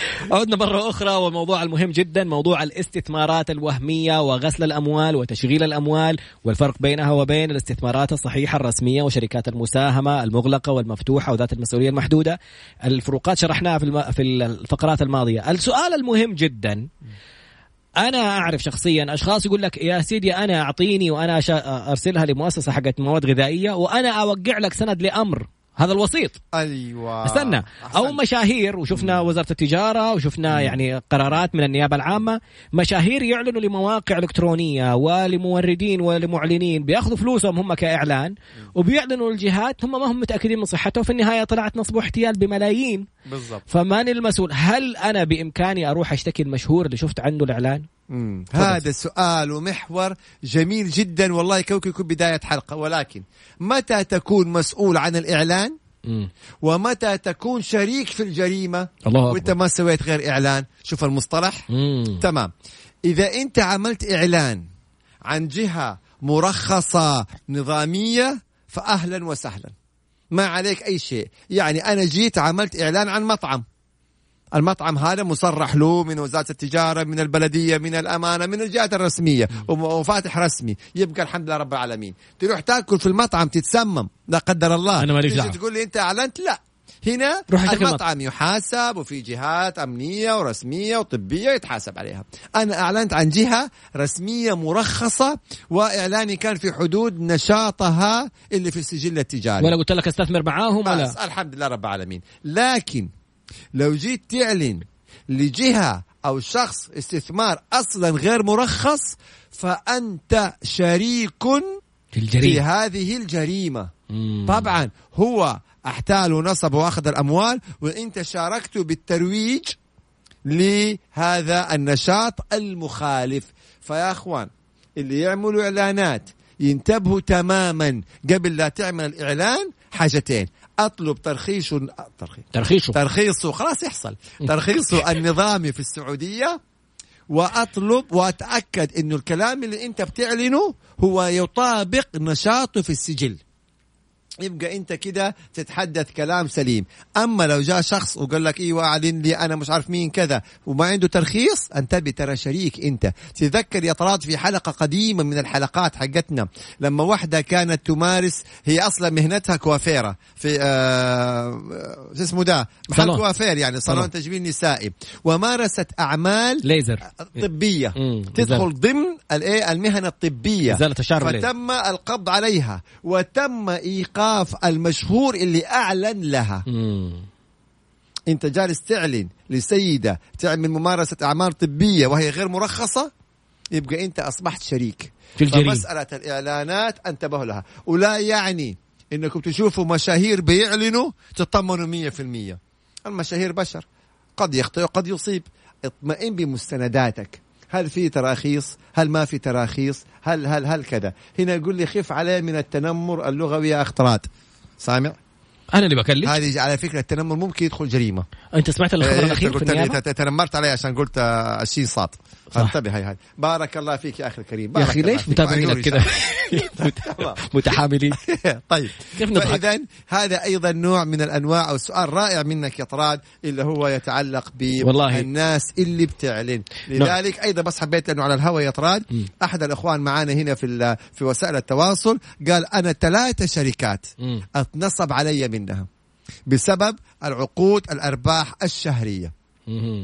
عدنا مرة أخرى والموضوع المهم جدا موضوع الاستثمارات الوهمية وغسل الأموال وتشغيل الأموال والفرق بينها وبين الاستثمارات الصحيحة الرسمية وشركات المساهمة المغلقة والمفتوحة وذات المسؤولية المحدودة. الفروقات شرحناها في في الفقرات الماضية. السؤال المهم جدا أنا أعرف شخصيا أشخاص يقول لك يا سيدي أنا أعطيني وأنا أرسلها لمؤسسة حقت مواد غذائية وأنا أوقع لك سند لأمر. هذا الوسيط. أيوه. استنى. أحسن. أو مشاهير وشفنا وزارة التجارة وشفنا. يعني قرارات من النيابة العامة. مشاهير يعلنوا لمواقع إلكترونية ولموردين ولمعلنين بياخذوا فلوسهم هم كإعلان وبيعلنوا الجهات هم ما هم متأكدين من صحته وفي النهاية طلعت نصب واحتيال بملايين. بالضبط. فمن المسؤول. هل أنا بإمكاني أروح أشتكي المشهور اللي شفت عنده الإعلان؟ هذا سؤال ومحور جميل جدا. والله كوكب يكون بداية حلقة. ولكن متى تكون مسؤول عن الإعلان؟ مم. ومتى تكون شريك في الجريمة؟ الله وإنت ما سويت غير إعلان. شوف المصطلح. مم. تمام. إذا أنت عملت إعلان عن جهة مرخصة نظامية فأهلا وسهلا. ما عليك أي شيء. يعني أنا جيت عملت إعلان عن مطعم. المطعم هذا مصرح له من وزارة التجارة من البلدية من الأمانة من الجهات الرسمية. وفاتح رسمي. يبقى الحمد لله رب العالمين. تروح تاكل في المطعم تتسمم. لا قدر الله. أنا ماليش دعوة. تقول لي أنت أعلنت؟ لا. هنا المطعم. يحاسب وفي جهات أمنية ورسمية وطبية يتحاسب عليها. أنا أعلنت عن جهة رسمية مرخصة وإعلاني كان في حدود نشاطها اللي في السجل التجاري. ولا قلت لك استثمر معاهم ولا؟ الحمد لله رب العالمين. لكن لو جيت تعلن لجهة أو شخص استثمار أصلا غير مرخص فأنت شريك في, هذه الجريمة. مم. طبعا هو أحتال ونصب وأخذ الأموال وأنت شاركته بالترويج لهذا النشاط المخالف. فيا أخوان اللي يعملوا إعلانات ينتبهوا تماما قبل لا تعمل الإعلان حاجتين. أطلب ترخيص ترخيصه ترخيصه خلاص يحصل. ترخيصه النظامي في السعودية وأطلب وأتأكد إنه الكلام اللي أنت بتعلنه هو يطابق نشاطه في السجل. يبقى انت كده تتحدث كلام سليم. أما لو جاء شخص وقال لك أيوه اعلن لي أنا مش عارف مين كذا وما عنده ترخيص انتبه ترى شريك أنت. تذكر يا طراد في حلقة قديمة من الحلقات حقتنا لما واحدة كانت تمارس هي أصلا مهنتها كوافيرة في آه شو اسمه ده؟ محل كوافير يعني صالون تجميل نسائي. ومارست أعمال ليزر. طبية. تدخل ضمن الايه المهن الطبية. إزالة الشعر فتم القبض عليها وتم إيقاف الأوصاف المشهور اللي أعلن لها. مم. أنت جالس تعلن لسيدة تعمل ممارسة أعمال طبية وهي غير مرخصة؟ يبقى أنت أصبحت شريك. في الجريمة. فمسألة الإعلانات انتبهوا لها. ولا يعني إنكم تشوفوا مشاهير بيعلنوا تطمنوا 100% المشاهير بشر. قد يخطئ وقد يصيب. اطمئن بمستنداتك. هل في تراخيص؟ هل ما في تراخيص؟ هل هل هل كذا؟ هنا يقول لي خف عليه من التنمر اللغوي يا اختراد سامع؟ أنا اللي بكلم هذه على فكرة التنمر ممكن يدخل جريمة. أنت سمعت الخبر إيه، الاخير في النيابة؟ تنمرت علي عشان قلت آه، الشين صاد. صح. انتبه هاي هاي بارك الله فيك يا أخي الكريم يا أخي ليش. متابعينك مأجور كذا. متحاملين طيب كيف نضحك؟ فإذا هذا أيضا نوع من الأنواع أو سؤال رائع منك يا طراد اللي هو يتعلق. بالناس اللي بتعلن لذلك أيضا بس حبيت أنه على الهواء يا طراد. أحد الإخوان معانا هنا في في وسائل التواصل قال أنا ثلاثة شركات. أتنصب علي منها بسبب العقود الأرباح الشهرية.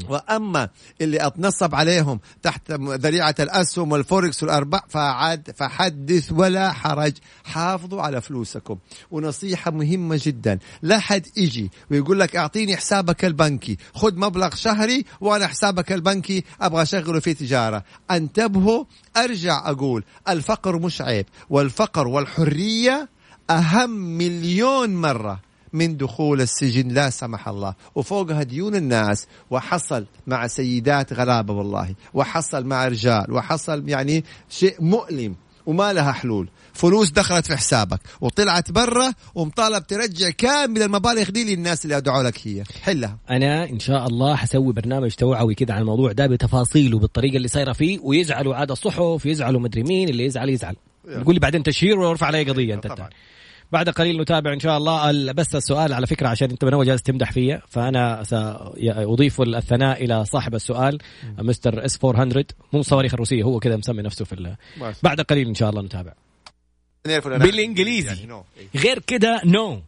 وأما اللي أتنصب عليهم تحت ذريعة الاسهم والفوركس والارباح فعد فحدث ولا حرج. حافظوا على فلوسكم. ونصيحة مهمة جدا. لا حد يجي ويقول لك أعطيني حسابك البنكي. خذ مبلغ شهري وأنا حسابك البنكي. أبغى أشغله في تجارة. انتبهوا. أرجع أقول الفقر مش عيب. والفقر والحرية أهم مليون مرة. من دخول السجن لا سمح الله. وفوقها ديون الناس وحصل مع سيدات غلابة والله وحصل مع رجال وحصل يعني شيء مؤلم وما لها حلول. فلوس دخلت في حسابك وطلعت برا ومطالب ترجع كامل المبالغ دي للناس اللي أدعوا لك هي. حلها أنا إن شاء الله حسوي برنامج توعوي كذا عن الموضوع ده بتفاصيله بالطريقة اللي صايرة فيه ويزعلوا عاد الصحف يزعلوا مدري مين اللي يزعل يزعل. يقول لي بعدين تشهير وأرفع علي قضية أنت طبعاً. بعد قليل نتابع إن شاء الله ال- بس السؤال على فكرة عشان أنت من أول جالس تمدح فيا فأنا ساضيف الثناء إلى صاحب السؤال مستر اس 400 مو الصواريخ الروسية هو كذا مسمي نفسه في بعد قليل إن شاء الله نتابع. بالإنجليزي. no. غير كده نو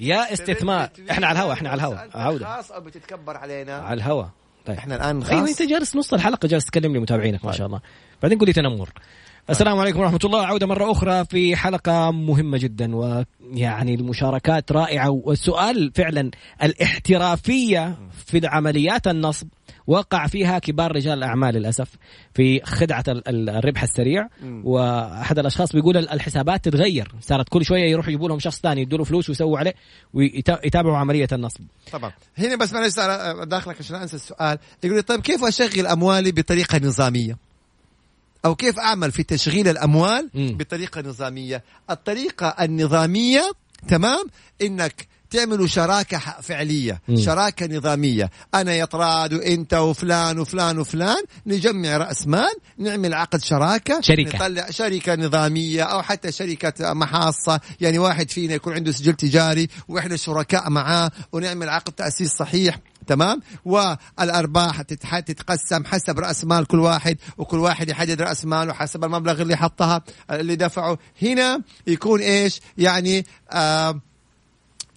يا استثمار. إحنا على الهواء إحنا على الهواء عودة. خاص أو بتتكبر علينا. على الهواء طيب. إحنا الآن أيوه خاص. أنت جالس نص الحلقة جالس تكلم لي متابعينك ما شاء الله. بعدين قول لي تنمر. السلام عليكم ورحمة الله. عودة مرة أخرى في حلقة مهمة جدا ويعني المشاركات رائعة. والسؤال فعلا الاحترافية في عمليات النصب. وقع فيها كبار رجال الأعمال للأسف في خدعة ال- ال- الربح السريع. وأحد الأشخاص بيقول ال- الحسابات تتغير. صارت كل شوية يروحوا يجيبوا لهم شخص ثاني يدوا له فلوس ويسووا عليه ويتابعوا عملية النصب. طبعا. هنا بس معلش داخلك عشان أنسى السؤال. يقول طيب كيف أشغل أموالي بطريقة نظامية؟ أو كيف أعمل في تشغيل الأموال مم. بطريقة نظامية؟ الطريقة النظامية تمام إنك تعملوا شراكة فعلية مم. شراكة نظامية أنا يا طراد وإنت وفلان وفلان وفلان نجمع رأس مال نعمل عقد شراكة شركة. نطلع شركة نظامية أو حتى شركة محاصة يعني واحد فينا يكون عنده سجل تجاري وإحنا شركاء معاه ونعمل عقد تأسيس صحيح تمام؟ والأرباح تتقسم حسب رأس مال كل واحد وكل واحد يحدد رأس ماله حسب المبلغ اللي حطها اللي دفعه. هنا يكون إيش؟ يعني آه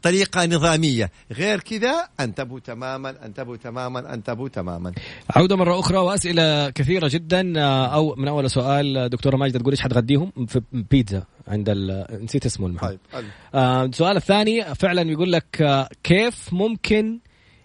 طريقة نظامية. غير كذا انتبهوا تماما انتبهوا تماما انتبهوا تماما. عودة مرة أخرى وأسئلة كثيرة جدا. آه، أو من أول سؤال آه، دكتورة ماجدة تقول إيش حتغديهم؟ في بيتزا عند ال... نسيت اسمه المحل. طيب آه السؤال الثاني فعلا يقول لك آه كيف ممكن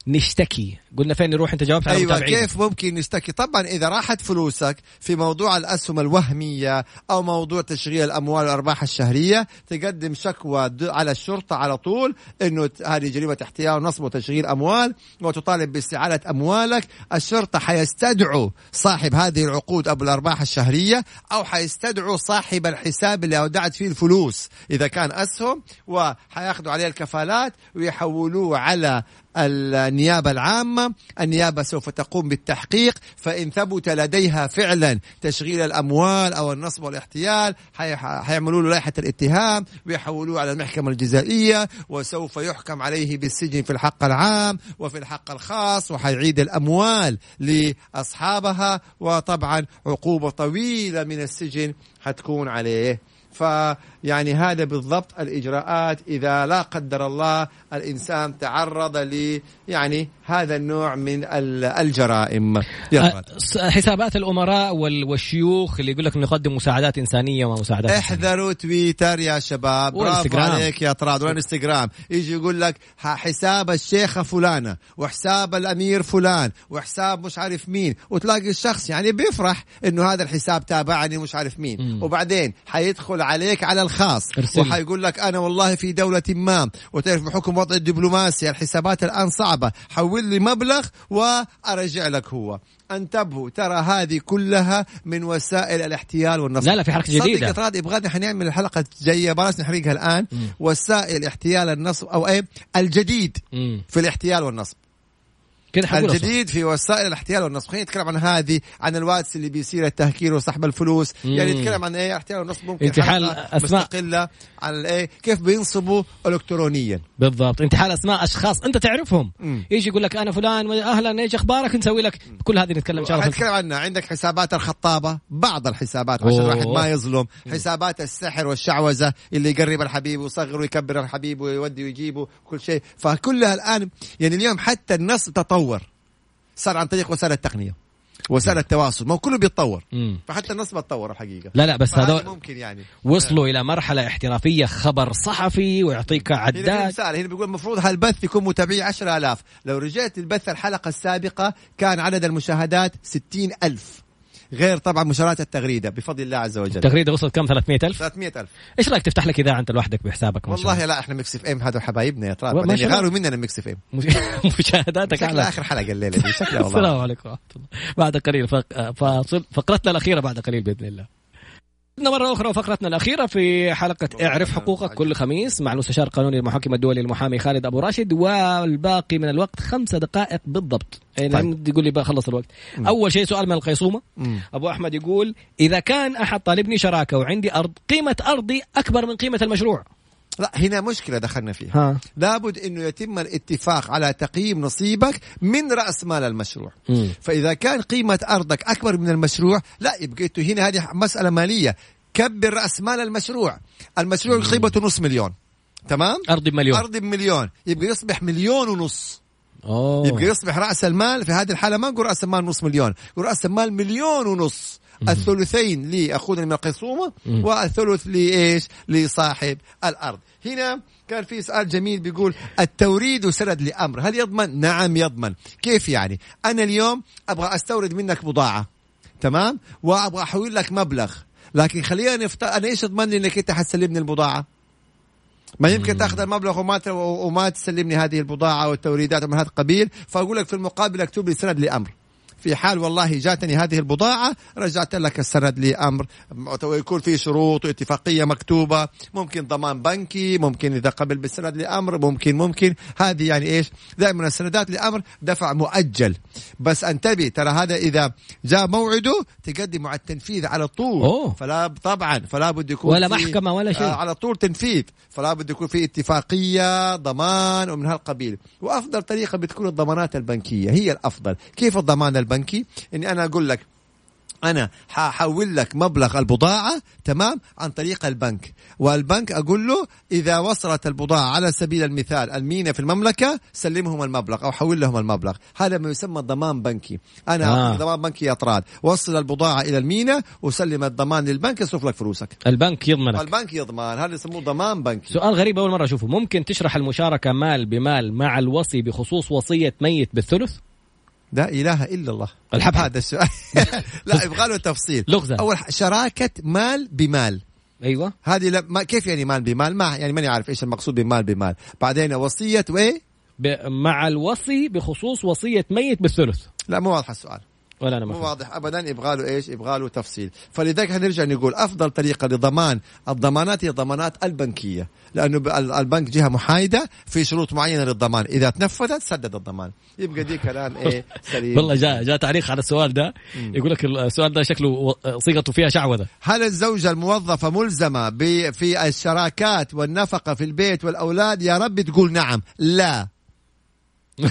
نشتكي. قلنا فين نروح؟ أنت جاوبت على أيوه. كيف ممكن نشتكي طبعا إذا راحت فلوسك في موضوع الأسهم الوهمية أو موضوع تشغيل الاموال والارباح الشهرية تقدم شكوى على الشرطة على طول إنه هذه جريمة احتيال ونصب وتشغيل أموال وتطالب باستعاده أموالك. الشرطة حيستدعوا صاحب هذه العقود أبو الأرباح الشهرية أو حيستدعوا صاحب الحساب اللي أودعت فيه الفلوس إذا كان أسهم وحياخذوا عليه الكفالات ويحولوه على النيابة النيابة سوف تقوم بالتحقيق فإن ثبت لديها فعلا تشغيل الأموال أو النصب والاحتيال حي- حيعملوا له لائحة الاتهام ويحولوه على المحكمة الجزائية وسوف يحكم عليه بالسجن في الحق العام وفي الحق الخاص وحيعيد الأموال لأصحابها وطبعا عقوبة طويلة من السجن حتكون عليه. فيعني هذا بالضبط الإجراءات. إذا لا قدر الله الإنسان تعرض ل يعني هذا النوع من ال- الجرائم. س- حسابات الأمراء وال- والشيوخ اللي يقول لك نقدم مساعدات إنسانية ومساعدات إنسانية. احذروا تويتر يا شباب. برافو. عليك يا طراد. والإنستغرام. يجي يقول لك حساب الشيخة فلانة وحساب الأمير فلان وحساب مش عارف مين. وتلاقي الشخص يعني بيفرح إنه هذا الحساب تابعني مش عارف مين. مم. وبعدين حيدخل عليك على الخاص. وحيقول لك أنا والله في دولة ما وتعرف بحكم وضع الدبلوماسي الحسابات الآن صعبة. حول لي مبلغ وأرجع لك هو. انتبهوا ترى هذه كلها من وسائل الاحتيال والنصب. لا لا في حركة جديدة. صدق ترى يبغى حنعمل الحلقة الجايه بلاش نحرقها الآن. وسائل احتيال النصب أو إيه؟ الجديد مم. في الاحتيال والنصب. كده حقول. الجديد في وسائل الاحتيال والنصب. خلينا نتكلم عن هذه عن الواتس اللي بيصير التهكير وسحب الفلوس. مم. يعني نتكلم عن إيه؟ احتيال والنصب ممكن انتحال أسماء. مستقلة عن الايه كيف بينصبوا الكترونيا. بالضبط. انتحال أسماء أشخاص. أنت تعرفهم. مم. يجي يقول لك أنا فلان أهلا إيش أخبارك نسوي لك كل هذه نتكلم إن شاء الله في حنتكلم عنها. عندك حسابات الخطابة بعض الحسابات عشان. الواحد ما يظلم. حسابات السحر والشعوذة اللي يقرب الحبيب ويصغر ويكبر الحبيب ويودي ويجيبه كل شيء. فكلها الآن يعني اليوم حتى النصب تطور. صار عن طريق وسائل التقنية وسائل التواصل ما هو كله بيتطور. فحتى النصب اتطور الحقيقة. لا لا بس هذول ممكن يعني. وصلوا إلى مرحلة احترافية خبر صحفي ويعطيك هنا عداد. مثال هنا بيقول المفروض هالبث يكون متابعي 10000 لو رجعت البث الحلقة السابقة كان عدد المشاهدات 60000 غير طبعا مشاهدات التغريدة بفضل الله عز وجل. التغريدة وصلت كم؟ 300000 300000 إيش رأيك تفتح لك إذاعة أنت لوحدك بحسابك؟ والله لا إحنا ميكس إف إم هذول حبايبنا يا ترى ما بعدين الله. يغاروا مننا ميكس إف إم. مشاهداتك شكلها آخر حلقة الليلة دي شكلها والله. السلام عليكم ورحمة الله. بعد قليل. فاصل فقرتنا الأخيرة بعد قليل بإذن الله. مرة أخرى وفقرتنا الأخيرة في حلقة اعرف حقوقك كل خميس مع المستشار القانوني المحكم الدولي المحامي خالد أبو راشد والباقي من الوقت خمسة دقائق بالضبط. يعني طيب. يقول لي بقى خلص الوقت أول شيء سؤال من القيصومة. مم. أبو أحمد يقول إذا كان أحد طالبني شراكة وعندي أرض قيمة أرضي أكبر من قيمة المشروع. لا هنا مشكلة دخلنا فيها. ها. لابد إنه يتم الاتفاق على تقييم نصيبك من رأس مال المشروع. مم. فإذا كان قيمة أرضك أكبر من المشروع لا يبقى هنا هذه مسألة مالية. كبر رأس مال المشروع. المشروع قيمته نص مليون. تمام؟ أرضي بمليون. أرض بمليون. يبقى يصبح مليون ونص. أوه. يبقى يصبح رأس المال في هذه الحالة ما نقول رأس المال نص مليون. نقول رأس المال مليون ونص. الثلثين لأخونا من القسومه مم. والثلث لإيش؟ لصاحب الأرض. هنا كان في سؤال جميل بيقول التوريد سند لأمر، هل يضمن؟ نعم يضمن، كيف يعني؟ أنا اليوم أبغى أستورد منك بضاعة تمام؟ وأبغى أحول لك مبلغ، لكن خلينا نفترض أنا إيش اضمن لي إنك أنت حتسلمني البضاعة؟ ما يمكن تاخذ المبلغ وما وما تسلمني هذه البضاعة والتوريدات من هذا القبيل فأقول لك في المقابل أكتب لي سند لأمر في حال والله جاتني هذه البضاعة رجعت لك السند لأمر. ويكون في شروط واتفاقية مكتوبة ممكن ضمان بنكي ممكن إذا قبل بالسند لأمر ممكن ممكن. هذه يعني إيش؟ دائما السندات لأمر دفع مؤجل. بس انتبه ترى هذا إذا جاء موعده تقدم على التنفيذ على طول. أوه. فلا طبعا فلا بد يكون ولا محكمة ولا شيء. آه على طول تنفيذ. فلا بد يكون في اتفاقية ضمان ومن هالقبيل. وأفضل طريقة بتكون الضمانات البنكية هي الأفضل. كيف الضمان البنكي؟ إني أنا أقول لك أنا ححول لك مبلغ البضاعة تمام عن طريق البنك. والبنك أقول له إذا وصلت البضاعة على سبيل المثال المينا في المملكة سلمهم المبلغ أو حول لهم المبلغ. هذا ما يسمى ضمان بنكي. أنا آه. ضمان بنكي يا طراد. وصل البضاعة إلى المينا وسلم الضمان للبنك يصرف لك فلوسك. البنك يضمنك. البنك يضمان هذا يسموه ضمان بنكي. سؤال غريب أول مرة أشوفه. ممكن تشرح المشاركة مال بمال مع الوصي بخصوص وصية ميت بالثلث؟ لا إله إلا الله. الحبحب. هذا السؤال. لا يبغى له تفصيل. لغزة. أول شراكة مال بمال. أيوة. هذه لا ما كيف يعني مال بمال؟ ما يعني ماني عارف إيش المقصود بمال بمال. بعدين وصية وايه. مع الوصي بخصوص وصية ميت بالثلث. لا مو واضح السؤال. ولا أنا مو واضح. ابدا يبغى له إيش يبغى له تفصيل فلذلك هنرجع نقول أفضل طريقة لضمان الضمانات هي الضمانات البنكية لأنه البنك جهة محايدة في شروط معينة للضمان. إذا تنفذت سدد الضمان. يبقى دي كلام إيه سليم. والله جاء جاء تعليق على السؤال ده. يقول لك السؤال ده شكله صيغته فيها شعوذة. هل الزوجة الموظفة ملزمة ب- في الشراكات والنفقة في البيت والأولاد؟ يا رب تقول نعم. لا.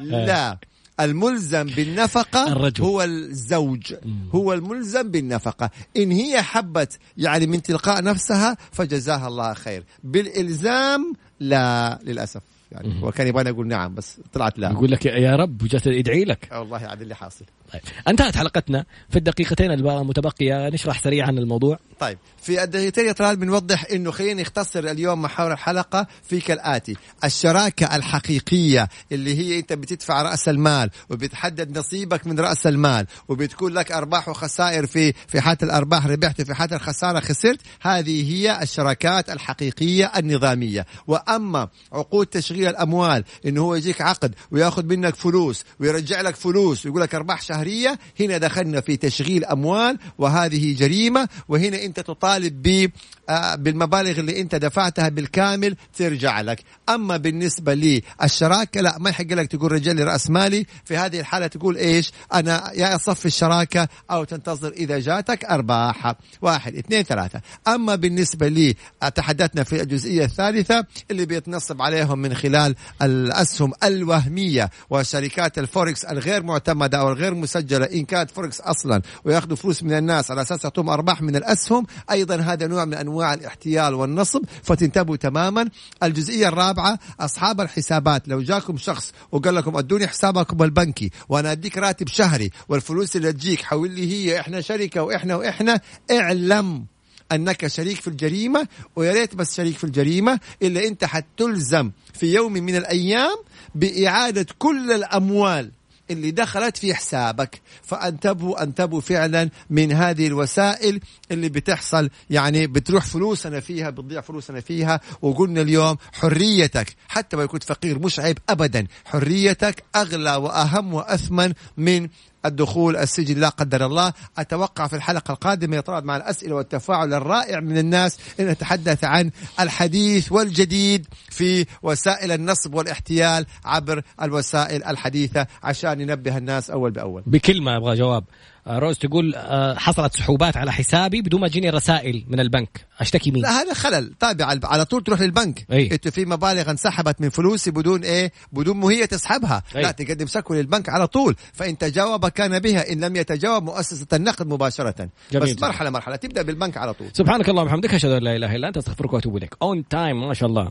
لا. الملزم بالنفقة الرجل. هو الزوج. هو الملزم بالنفقة. إن هي حبت يعني من تلقاء نفسها فجزاها الله خير. بالإلزام لا للأسف. يعني هو كان يبغاني أقول نعم بس طلعت لا. يقول لك يا رب وجت يدعي لك. والله عاد اللي حاصل. طيب. انتهت حلقتنا. في الدقيقتين المتبقية نشرح سريعا الموضوع. طيب. في الدقيقتين يا طلال بنوضح إنه خلينا نختصر اليوم محاور الحلقة. في كالاتي الشراكة الحقيقية اللي هي أنت بتدفع رأس المال وبتحدد نصيبك من رأس المال وبتكون لك أرباح وخسائر في في حاله الأرباح ربحت في حاله الخسارة خسرت. هذه هي الشراكات الحقيقية النظامية. وأما عقود تشغيل الأموال إنه هو يجيك عقد ويأخذ منك فلوس ويرجع لك فلوس ويقول لك أرباح شهرية. هنا دخلنا في تشغيل أموال وهذه جريمة. وهنا أنت تطالب ب آه، بالمبالغ اللي أنت دفعتها بالكامل ترجع لك. أما بالنسبة للشراكة لا ما يحق لك تقول رجع لي رأس مالي. في هذه الحالة تقول إيش؟ أنا يا أصفي الشراكة أو تنتظر إذا جاتك أرباح. واحد اثنين ثلاثة. أما بالنسبة لي آه، تحدثنا في الجزئية الثالثة اللي بيتنصب عليهم من خلال الأسهم الوهمية وشركات الفوركس الغير معتمدة أو الغير مسجلة إن كانت فوركس أصلا ويأخذوا فلوس من الناس على أساس يعطوهم أرباح من الأسهم أيضا هذا نوع من أنواع الاحتيال والنصب فتنتبهوا تماما. الجزئية الرابعة أصحاب الحسابات. لو جاكم شخص وقال لكم أدوني حسابكم البنكي وأنا أديك راتب شهري والفلوس اللي تجيك حول لي هي إحنا شركة وإحنا وإحنا اعلم أنك شريك في الجريمة ويا ريت بس شريك في الجريمة إلا أنت حتلزم في يوم من الأيام بإعادة كل الأموال اللي دخلت في حسابك. فأنتبهوا أنتبهوا فعلا من هذه الوسائل اللي بتحصل يعني بتروح فلوسنا فيها بتضيع فلوسنا فيها. وقلنا اليوم حريتك حتى لو كنت فقير مش عيب ابدا حريتك أغلى وأهم وأثمن من الدخول السجن لا قدر الله. أتوقع في الحلقة القادمة يطرد مع الأسئلة والتفاعل الرائع من الناس أن نتحدث عن الحديث والجديد في وسائل النصب والاحتيال عبر الوسائل الحديثة عشان ننبه الناس أول بأول. بكلمة أبغى جواب. روز تقول آه، حصلت سحوبات على حسابي بدون ما تجيني رسائل من البنك. أشتكي مين؟ لا هذا خلل. تابع على طول تروح للبنك. أي. انت في مبالغ انسحبت من فلوسي بدون إيه؟ بدون ما هي تسحبها. أي. لا تقدم شكوى للبنك على طول. فإن تجاوب كان بها إن لم يتجاوب مؤسسة النقد مباشرة. جميل بس. مرحلة مرحلة. تبدأ بالبنك على طول. سبحانك اللهم وبحمدك أشهد أن لا إله إلا أنت أستغفرك وأتوب إليك. on time ما شاء الله.